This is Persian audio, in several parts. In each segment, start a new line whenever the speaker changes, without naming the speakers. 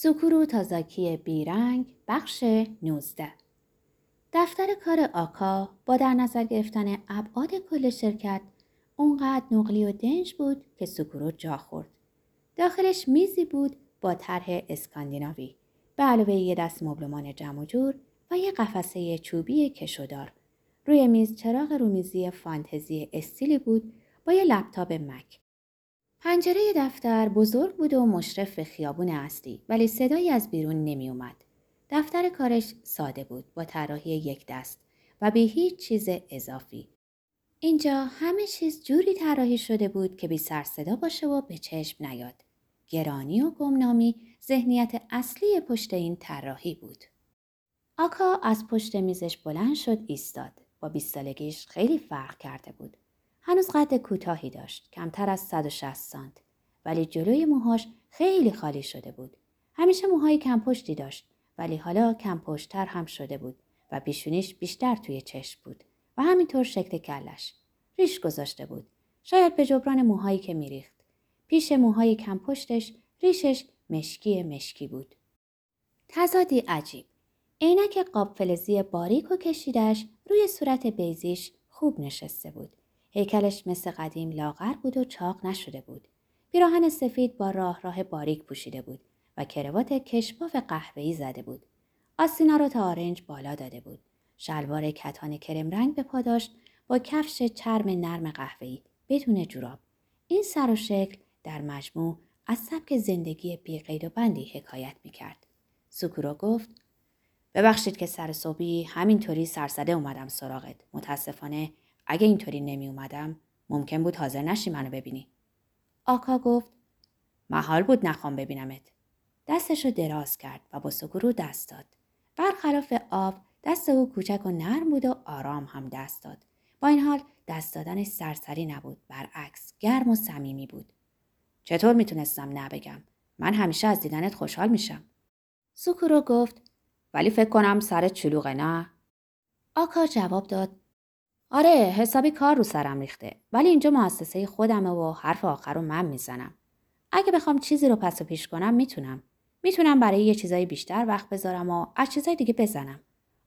سوکورو تازاکی بیرنگ بخش 19 دفتر کار آکا با در نظر گرفتن ابعاد کل شرکت اونقدر نقلی و دنج بود که سوکورو جا خورد. داخلش میزی بود با طرح اسکاندیناوی به علاوه یه دست مبلمان جمع جور و یه قفسه چوبی کشودار. روی میز چراغ رومیزی فانتزی استیلی بود با یه لپتاپ مک. پنجره دفتر بزرگ بود و مشرف به خیابون اصلی ولی صدایی از بیرون نمی اومد. دفتر کارش ساده بود با طراحی یک دست و به هیچ چیز اضافی. اینجا همه چیز جوری طراحی شده بود که بی سر صدا باشه و به چشم نیاد. گرانی و گمنامی ذهنیت اصلی پشت این طراحی بود. آکا از پشت میزش بلند شد ایستاد. با بیست سالگیش خیلی فرق کرده بود. هنوز قد کوتاهی داشت کمتر از 160 سانت. ولی جلوی موهاش خیلی خالی شده بود. همیشه موهای کم پشتی داشت ولی حالا کم پشتتر هم شده بود و پیشونیش بیشتر توی چشم بود و همینطور شکل کلش. ریش گذاشته بود. شاید به جبران موهایی که میریخت. پیش موهای کم پشتش ریشش مشکی مشکی بود. تزادی عجیب. عینک قاب فلزی باریک و کشیدش روی صورت بیزیش خوب نشسته بود. هیکلش مثل قدیم لاغر بود و چاق نشده بود. پیراهن سفید با راه راه باریک پوشیده بود و کروات کشباف قهوه‌ای زده بود. آستینا رو تا آرنج بالا داده بود. شلوار کتان کرم رنگ به پا داشت با کفش چرم نرم قهوه‌ای بدون جوراب. این سر و شکل در مجموع از سبک زندگی بیقید و بندی حکایت می‌کرد. سوکورو گفت ببخشید که سر صبحی همینطوری سرسده اومدم سراغت. متاسفانه اگه اینطوری نمی اومدم ممکن بود حاضر نشی منو ببینی. آکا گفت محال بود نخوام ببینمت. دستش رو دراز کرد و با سکرو دست داد. برخلاف آب دست او کوچک و نرم بود و آرام هم دست داد. با این حال دست دادنش سرسری نبود برعکس گرم و صمیمی بود. چطور می‌تونستم نبگم؟ من همیشه از دیدنت خوشحال میشم. سوکورو گفت ولی فکر کنم سرت چلوغه نه؟ آکا جواب داد آره حسابی کار رو سرم ریخته. ولی اینجا مؤسسه خودمه و حرف آخر رو من می‌زنم. اگه بخوام چیزی رو پس و پیش کنم می‌تونم. می‌تونم برای یه چیزای بیشتر وقت بذارم و از چیزای دیگه بزنم.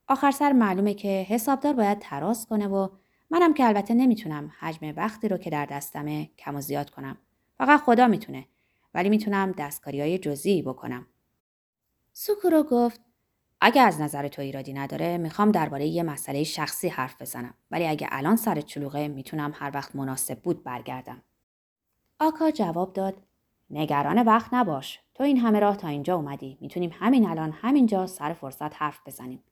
آخر سر معلومه که حسابدار باید تراس کنه و منم که البته نمی‌تونم حجم وقتی رو که در دستمه کم و زیاد کنم. فقط خدا می‌تونه. ولی می‌تونم دستکاری های جزئی بکنم. سوکورو گفت اگه از نظر تو ایرادی نداره می‌خوام درباره یه مسئله شخصی حرف بزنم ولی اگه الان سر چلوغه می‌تونم هر وقت مناسب بود برگردم. آکا جواب داد نگران وقت نباش تو این همه راه تا اینجا اومدی می‌تونیم همین الان همینجا سر فرصت حرف بزنیم.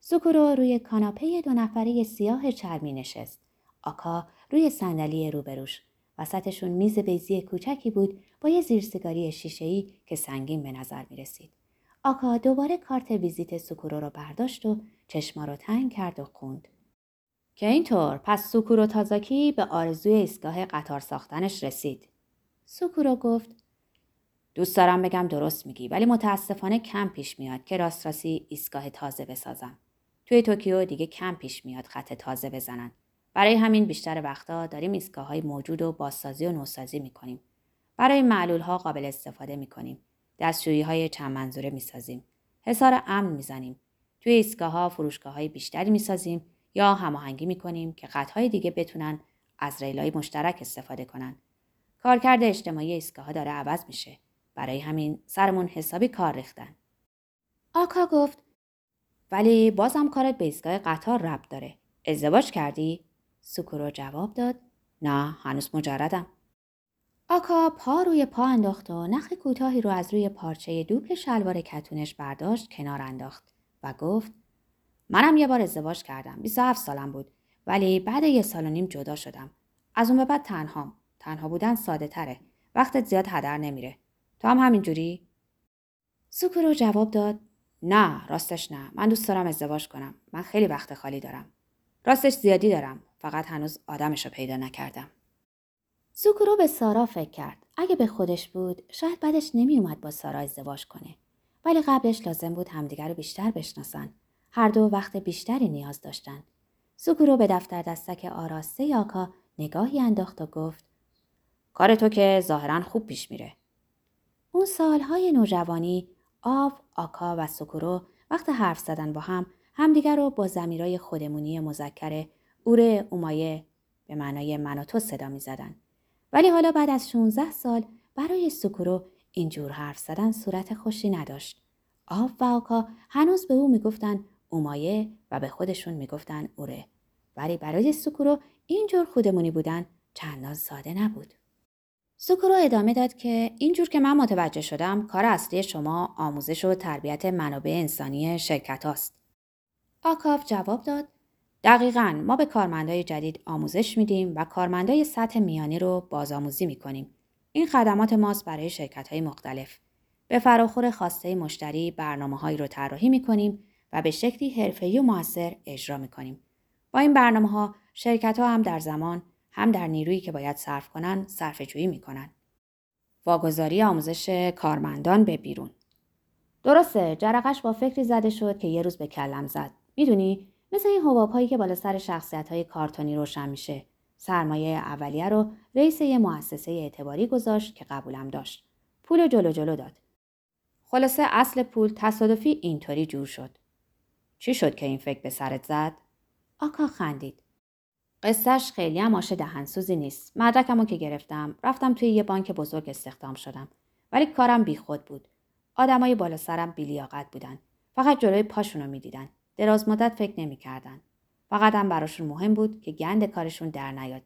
سوکورو روی کاناپه دو نفره سیاه چرمی نشست. آکا روی صندلی روبروش. وسطشون میز بیزی کوچکی بود با یه زیرسیگاری شیشه‌ای که سنگین به نظر می رسید. آکا دوباره کارت ویزیت سوکورو رو برداشت و چشما رو تنگ کرد و خوند. که اینطور پس سوکورو تازاکی به آرزوی ایستگاه قطار ساختنش رسید. سوکورو گفت دوست دارم بگم درست میگی ولی متاسفانه کم پیش میاد که راست راستی ایستگاه تازه بسازم. توی توکیو دیگه کم پیش میاد خط تازه بزنن. برای همین بیشتر وقتا داریم ایستگاه های موجود و بازسازی و نوسازی می‌کنیم. برای معلول ها قابل استفاده می‌کنیم. دستشویی های چند منظوره می‌سازیم. حصار امن می‌زنیم. توی ایستگاه ها فروشگاه های بیشتری می‌سازیم یا هماهنگی می‌کنیم که قطعهای دیگه بتونن از ریلای مشترک استفاده کنن. کارکرد اجتماعی ایستگاه ها داره عوض میشه. برای همین سرمون حسابی کار ریختن. آکا گفت ولی بازم کارت به ایستگاه قطار ربط داره. ازدواج کردی؟ سوکورو جواب داد نه هنوز مجردم. آکا پا روی پا انداخت و نخ کوتاهی رو از روی پارچه دوبل شلوار کتونش برداشت کنار انداخت و گفت منم یه بار ازدواج کردم 27 سالم بود ولی بعد یه سال و نیم جدا شدم. از اون به بعد تنهام. تنها بودن ساده تره. وقتت زیاد هدر نمیره. تو هم همینجوری؟ سوکورو جواب داد نه راستش نه. من دوست دارم ازدواج کنم. من خیلی وقت خالی دارم. راستش زیادی دارم. فقط هنوز آدمش رو پیدا نکردم. سوکورو به سارا فکر کرد. اگه به خودش بود شاید بعدش نمیومد با سارا ازدواج کنه. ولی قبلش لازم بود همدیگر رو بیشتر بشناسن. هر دو وقت بیشتری نیاز داشتن. سوکورو به دفتر دستک آراسته یاکا نگاهی انداخت و گفت کار تو که ظاهرا خوب پیش میره. اون سالهای نوجوانی آو، آکا و سکورو وقت حرف زدن با هم همدیگر رو با زمیرای خودمونی مذکر اوره اومایه به معنای من و تو صدا می زدن. ولی حالا بعد از 16 سال برای سکورو اینجور حرف زدن صورت خوشی نداشت. آب و آکا هنوز به او می‌گفتن اومایه و به خودشون می‌گفتن اوره. ولی برای سکورو اینجور خودمونی بودن چندان ساده نبود. سکورو ادامه داد که اینجور که من متوجه شدم کار اصلی شما آموزش و تربیت منابع انسانی شرکت هاست. آکاف جواب داد دقیقا ما به کارمندای جدید آموزش میدیم و کارمندای سطح میانی رو بازآموزی می‌کنیم. این خدمات ماست برای شرکت های مختلف. به فراخور خواسته مشتری برنامه هایی رو طراحی می‌کنیم و به شکلی حرفه‌ای و موثر اجرا می‌کنیم. با این برنامه ها شرکت ها هم در زمان هم در نیرویی که باید صرف کنن صرف جویی می‌کنن. واگذاری آموزش کارمندان به بیرون درسته جرقش با فکری زده شد که یه روز به کلم زد می‌دونی مثل این حباب هایی که بالا سر شخصیت های کارتونی روشن میشه. سرمایه اولیه رو رئیس یه مؤسسه اعتباری گذاشت که قبولم داشت. پول جلو جلو داد. خلاصه اصل پول تصادفی اینطوری جور شد. چی شد که این فکر به سرت زد؟ آکا خندید. قصهش خیلی هم آش دهنسوزی نیست. مدرکمو که گرفتم رفتم توی یه بانک بزرگ استخدام شدم. ولی کارم بیخود بود. آدمای بالا سرم بیلیاقت بودن. فقط جلوی پاشونو می‌دیدن. دراز مدت فکر نمی‌کردن. فقط هم براشون مهم بود که گند کارشون در نیاد.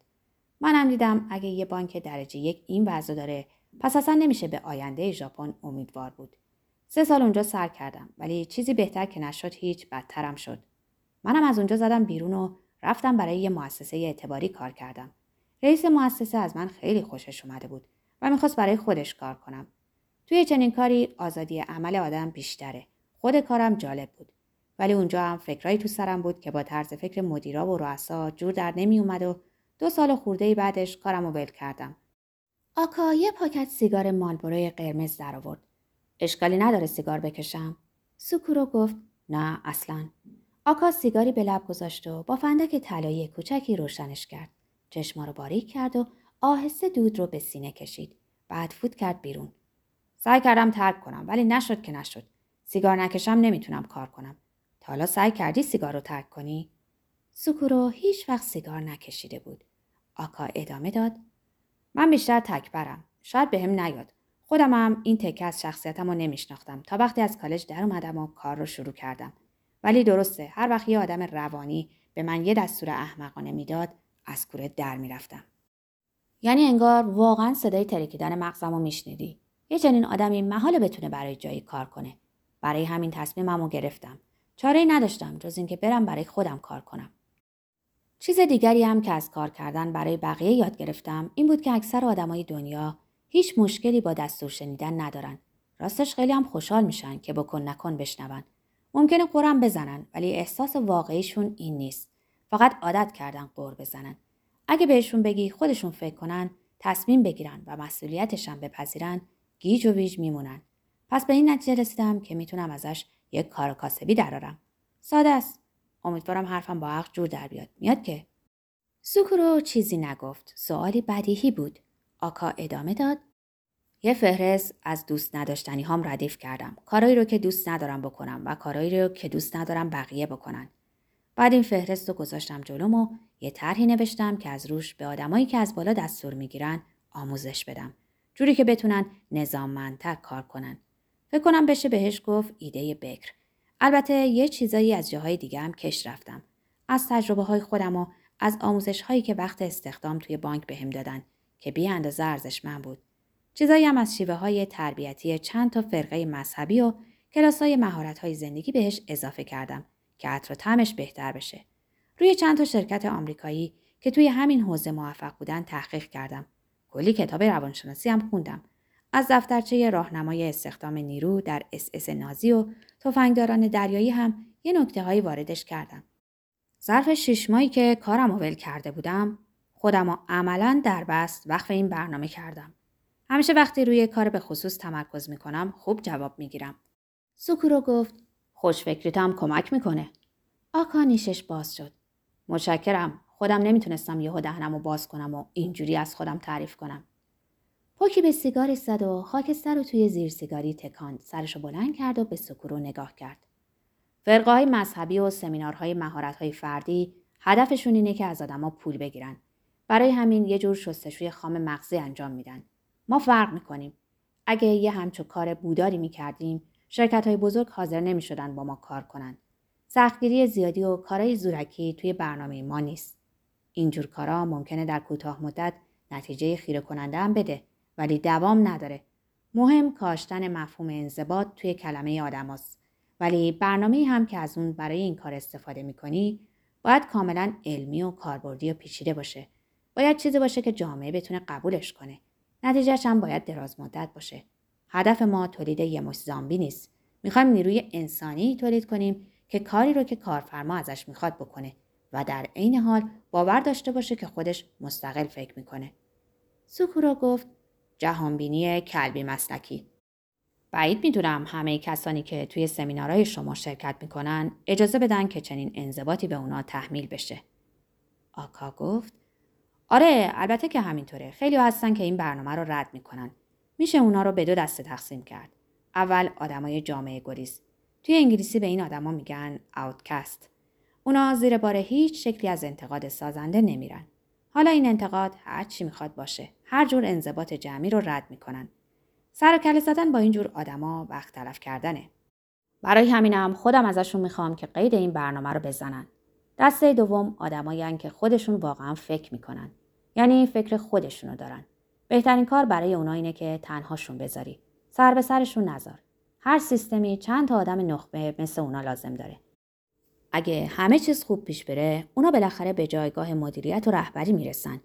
منم دیدم اگه یه بانک درجه یک این وضع داره پس اصلا نمیشه به آینده ژاپن امیدوار بود. سه سال اونجا سر کردم ولی چیزی بهتر که نشد هیچ بدترم شد. منم از اونجا زدم بیرون و رفتم برای یه مؤسسه اعتباری کار کردم. رئیس مؤسسه از من خیلی خوشش اومده بود و می‌خواست برای خودش کار کنم. توی چنین کاری آزادی عمل آدم بیشتره. خود کارم جالب بود. ولی اونجا هم فکرایی تو سرم بود که با طرز فکر مدیرا و رؤسا جور در نمی اومد و دو سال خورده بعدش کارم ول کردم. آکا یه پاکت سیگار مالبروی قرمز در آورد. اشکالی نداره سیگار بکشم؟ سوکورو گفت نه اصلا. آکا سیگاری به لب گذاشت و با فندک طلایی کوچکی روشنش کرد. چشما رو باریک کرد و آهسته دود رو به سینه کشید. بعد فوت کرد بیرون. سعی کردم ترک کنم ولی نشد که نشد. سیگار نکشم نمی‌تونم کار کنم. تا حالا سعی کردی سیگار رو ترک کنی؟ سوکورو هیچ وقت سیگار نکشیده بود. آکا ادامه داد. من بیشتر تکبرم. شاید به هم نیاد. خودم هم این تکه از شخصیتم رو نمیشناختم تا وقتی از کالج در اومدم و کار رو شروع کردم. ولی درسته هر وقت یه آدم روانی به من یه دستور احمقانه می‌داد از کوره در می‌رفتم. یعنی انگار واقعا صدای ترکیدن مغزم رو میشنیدی. یه چنین آدمی محال بتونه برای جایی کار کنه. برای همین تصمیمم رو گرفتم. چاره ای نداشتم جز اینکه برم برای خودم کار کنم. چیز دیگری هم که از کار کردن برای بقیه یاد گرفتم این بود که اکثر آدمای دنیا هیچ مشکلی با دستور شنیدن ندارن. راستش خیلی هم خوشحال میشن که بکن نکن بشنون. ممکنه قرم بزنن ولی احساس واقعیشون این نیست. فقط عادت کردن قور بزنن. اگه بهشون بگی خودشون فکر کنن، تصمیم بگیرن و مسئولیتشم بپذیرن، گیج و ویج میمونن. پس به این نتیجه رسیدم که می‌تونم ازش یک کار کاسبی درارم. ساده است. امیدوارم حرفم با عقل جور در بیاد. میاد که؟ سوکورو چیزی نگفت. سوالی بدیهی بود. آکا ادامه داد. یه فهرست از دوست نداشتنی هام ردیف کردم. کارایی رو که دوست ندارم بکنم و کارایی رو که دوست ندارم بقیه بکنن. بعد این فهرست رو گذاشتم جلوم و یه طرحی نوشتم که از روش به آدمایی که از بالا دستور می‌گیرن آموزش بدم. جوری که بتونن نظاممندتر کار کنن. فکر کنم بشه بهش گفت ایده بکر. البته یه چیزایی از جاهای دیگه هم کش رفتم. از تجربه های خودم و از آموزش هایی که وقت استخدام توی بانک بهم دادن که بی اندازه ارزشمند بود. چیزایی هم از شیوه های تربیتی چند تا فرقه مذهبی و کلاس های مهارت های زندگی بهش اضافه کردم که عطر و طعمش بهتر بشه. روی چند تا شرکت آمریکایی که توی همین حوزه موفق بودن تحقیق کردم. کلی کتاب روانشناسی هم خوندم. از دفترچه راهنمای استخدام نیرو در اس اس نازی و تفنگداران دریایی هم یه نکته هایی واردش کردم. ظرف شش ماهی که کارم ول کرده بودم خودم رو عملا در بست وقف این برنامه کردم. همیشه وقتی روی کار به خصوص تمرکز می‌کنم خوب جواب می‌گیرم. سوکورو گفت خوش فکریت هم کمک می‌کنه. آکا نیشش باز شد. متشکرم. خودم نمی‌تونستم یهو دهنم رو باز کنم و اینجوری از خودم تعریف کنم. حکی به سیگاری زد و خاکستر رو توی زیر سیگاری تکاند سرشو بلند کرد و به سکورو نگاه کرد. فرقه مذهبی و سمینارهای مهارت‌های فردی هدفشون اینه که از آدما پول بگیرن. برای همین یه جور شستشوی خام مغزی انجام میدن. ما فرق می‌کنیم. اگه یه همچو کار بوداری می‌کردیم شرکت های بزرگ حاضر نمی‌شدن با ما کار کنن. سختگیری زیادی و کارهای زورکی توی برنامه ما نیست. اینجور کارا ممکنه در کوتاه مدت نتیجه خیره کننده هم بده. ولی دوام نداره مهم کاشتن مفهوم انضباط توی کلمه آدم ولی برنامه هم که از اون برای این کار استفاده می‌کنی باید کاملا علمی و کاربردی و پیچیده باشه. باید چیزی باشه که جامعه بتونه قبولش کنه. نتیجهش هم باید دراز مدت باشه. هدف ما تولید یه مش زامبی نیست. می‌خوایم نیروی انسانی تولید کنیم که کاری رو که کارفرما ازش می‌خواد بکنه و در عین حال باور داشته باشه که خودش مستقل فکر می‌کنه. سوکورا گفت جهانبینی کلبی مسلکی بعید می‌دونم همه کسانی که توی سمینارهای شما شرکت می‌کنن اجازه بدن که چنین انضباطی به اونا تحمیل بشه. آکا گفت آره البته که همینطوره. خیلی هستن که این برنامه رو رد می‌کنن. میشه اونا رو به دو دسته تقسیم کرد. اول آدمای جامعه گریز. توی انگلیسی به این آدما میگن اوتکست. اونا زیر بار هیچ شکلی از انتقاد سازنده نمیرن. حالا این انتقاد هر چی می‌خواد باشه. هر جور انضباط جمعی رو رد می‌کنن. سر و کله زدن با اینجور آدما وقت تلف کردنه. برای همینم خودم ازشون می‌خوام که قید این برنامه رو بزنن. دسته دوم آدمایی که خودشون واقعا فکر می‌کنن. یعنی فکر خودشونو دارن. بهترین کار برای اونا اینه که تنهاشون بذاری. سر به سرشون نذار. هر سیستمی چند تا آدم نخبه مثل اونا لازم داره. اگه همه چیز خوب پیش بره، اونا بالاخره به جایگاه مدیریت و رهبری می‌رسن.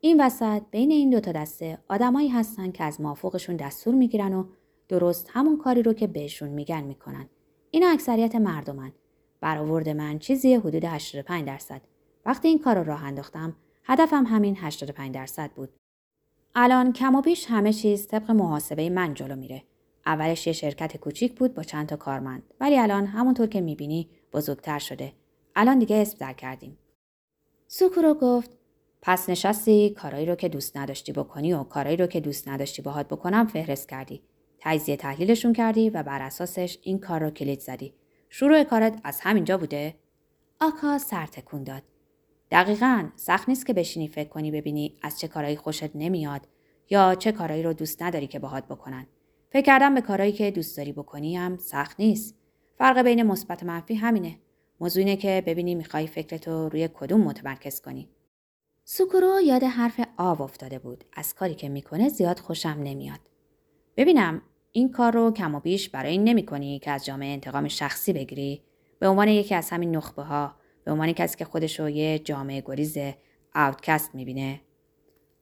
این وسط بین این دوتا دسته آدمایی هستن که از مافوقشون دستور می‌گیرن و درست همون کاری رو که بهشون میگن می‌کنن. اینا اکثریت مردمن. برآورد من چیزی حدود 85 درصد. وقتی این کار رو راه انداختم هدفم همین 85 درصد بود. الان کم و بیش همه چیز طبق محاسبه من جلو میره. اولش یه شرکت کوچیک بود با چند تا کارمند ولی الان همونطور که می‌بینی بزرگتر شده. الان دیگه اسم در کردیم. سوکورو گفت پس نشستی کارایی رو که دوست نداشتی بکنی و کارایی رو که دوست نداشتی باهات بکنم فهرست کردی. تجزیه تحلیلشون کردی و بر اساسش این کار رو کلید زدی. شروع کارت از همینجا بوده؟ آکا سر تکون داد. دقیقا سخت نیست که بشینی فکر کنی ببینی از چه کارایی خوشت نمیاد یا چه کارایی رو دوست نداری که باهات بکنن. فکر کردم به کارایی که دوست داری بکنی هم سخت نیست. فرق بین مثبت و منفی همینه. موضوع اینه که ببینی می‌خوای فکرتو روی کدوم متمرکز کنی. سوکورو یاد حرف آو افتاده بود. از کاری که می‌کنه زیاد خوشم نمیاد. ببینم این کار رو کم و بیش برای این نمی کنی که از جامعه انتقام شخصی بگیری به عنوان یکی از همین نخبه ها به عنوان کسی که خودش رو یه جامعه گریز اوتکست می‌بینه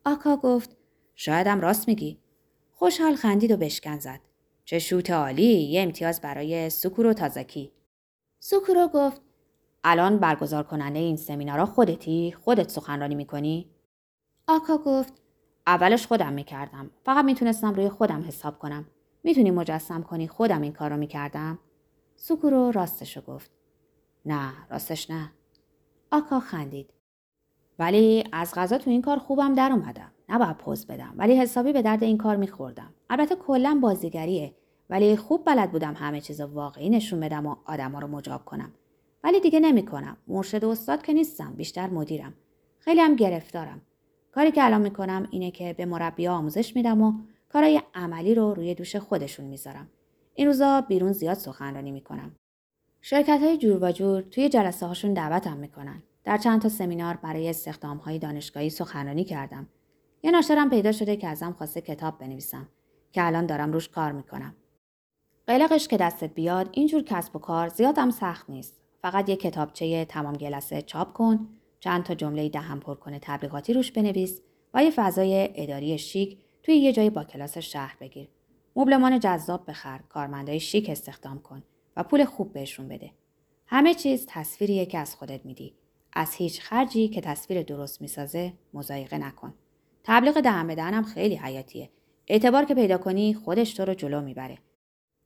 آکا گفت شایدم راست میگی خوشحال خندید و بشکن زد چه شوت عالی یه امتیاز برای سوکورو تازکی سوکورو گفت الان برگزار کننده این سمینارا خودتی؟ خودت سخنرانی می‌کنی؟ آکا گفت اولش خودم می‌کردم. فقط می‌تونستم روی خودم حساب کنم. می‌تونی مجسم کنی خودم این کار رو می‌کردم؟ سوکورو راستشو گفت. نه راستش نه. آکا خندید. ولی از غذا تو این کار خوبم در اومدم. نباید پوز بدم ولی حسابی به درد این کار میخوردم. البته کلا بازیگریه ولی خوب بلد بودم همه چیز واقعی نشون بدم و آدما رو مجاب کنم. ولی دیگه نمی‌کنم. مرشد و استاد که نیستم، بیشتر مدیرم. خیلی هم گرفتارم. کاری که الان می‌کنم اینه که به مربی آموزش میدم و کارهای عملی رو روی دوش خودشون می‌ذارم. این روزا بیرون زیاد سخنرانی می‌کنم. شرکت های جور جور توی جلسه هاشون دعوتم می‌کنن. در چند تا سمینار برای استخدام های دانشگاهی سخنرانی کردم. یه ناشرم پیدا شده که ازم خواسته کتاب بنویسم که الان دارم روش کار می‌کنم. قلقش که دستت بیاد اینجور کسب و کار زیادم سخت نیست. فقط یه کتابچه تمام گلسه چاپ کن، چند تا جمله دهم پر کنه تبلیغاتی روش بنویس و یه فضای اداری شیک توی یه جای با کلاس شهر بگیر. مبلمان جذاب بخر، کارمندای شیک استخدام کن و پول خوب بهشون بده. همه چیز تصویریه که از خودت میدی. از هیچ خرجی که تصویر درست می‌سازه مزایقه نکن. تبلیغ دهن به دهنم خیلی حیاتیه. اعتبار که پیدا کنی خودش تو رو جلو می‌بره.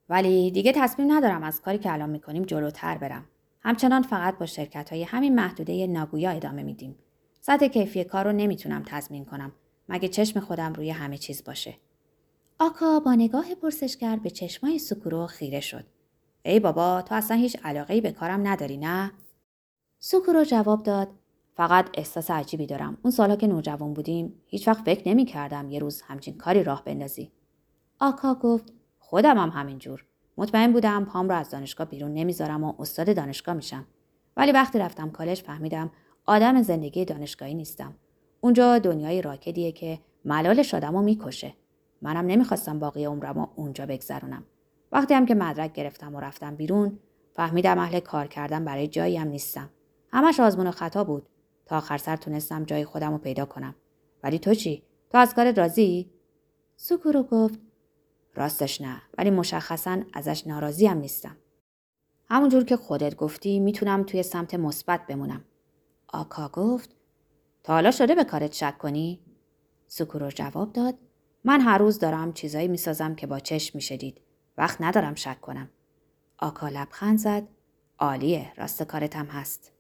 ولی دیگه تصمیم ندارم از کاری که الان می‌کنیم جلوتر برم. همچنان فقط با شرکت های همین محدوده ناگویا ادامه میدیم. سطح کیفی کار رو نمی‌تونم تضمین کنم مگه چشم خودم روی همه چیز باشه. آکا با نگاه پرسشگر به چشمای سکورو خیره شد. ای بابا تو اصلا هیچ علاقه به کارم نداری نه؟ سکورو جواب داد فقط احساس عجیبی دارم. اون سالا که نوجوان بودیم هیچ وقت فکر نمی کردم یه روز همچین کاری راه بندازی. آکا گفت خودم هم همینجور. مطمئن بودم پام رو از دانشگاه بیرون نمی‌ذارم و استاد دانشگاه میشم. ولی وقتی رفتم کالج فهمیدم آدم زندگی دانشگاهی نیستم. اونجا دنیای راکدیه که ملالش آدم رو می‌کشه. منم نمی‌خواستم باقی عمرم اونجا بگذرونم. وقتی هم که مدرک گرفتم و رفتم بیرون فهمیدم اهل کار کردن برای جایی هم نیستم. همش آزمون و خطا بود. تا آخر سر تونستم جای خودم رو پیدا کنم. ولی تو چی؟ تو از کار راضی؟ سکورو گفت راستش نه ولی مشخصا ازش ناراضی هم نیستم. همونجور که خودت گفتی می‌تونم توی سمت مثبت بمونم. آکا گفت تا حالا شده به کارت شک کنی؟ سکورو جواب داد من هر روز دارم چیزایی می‌سازم که با چشم می‌شدید. وقت ندارم شک کنم. آکا لبخند زد. عالیه راست کارتم هست.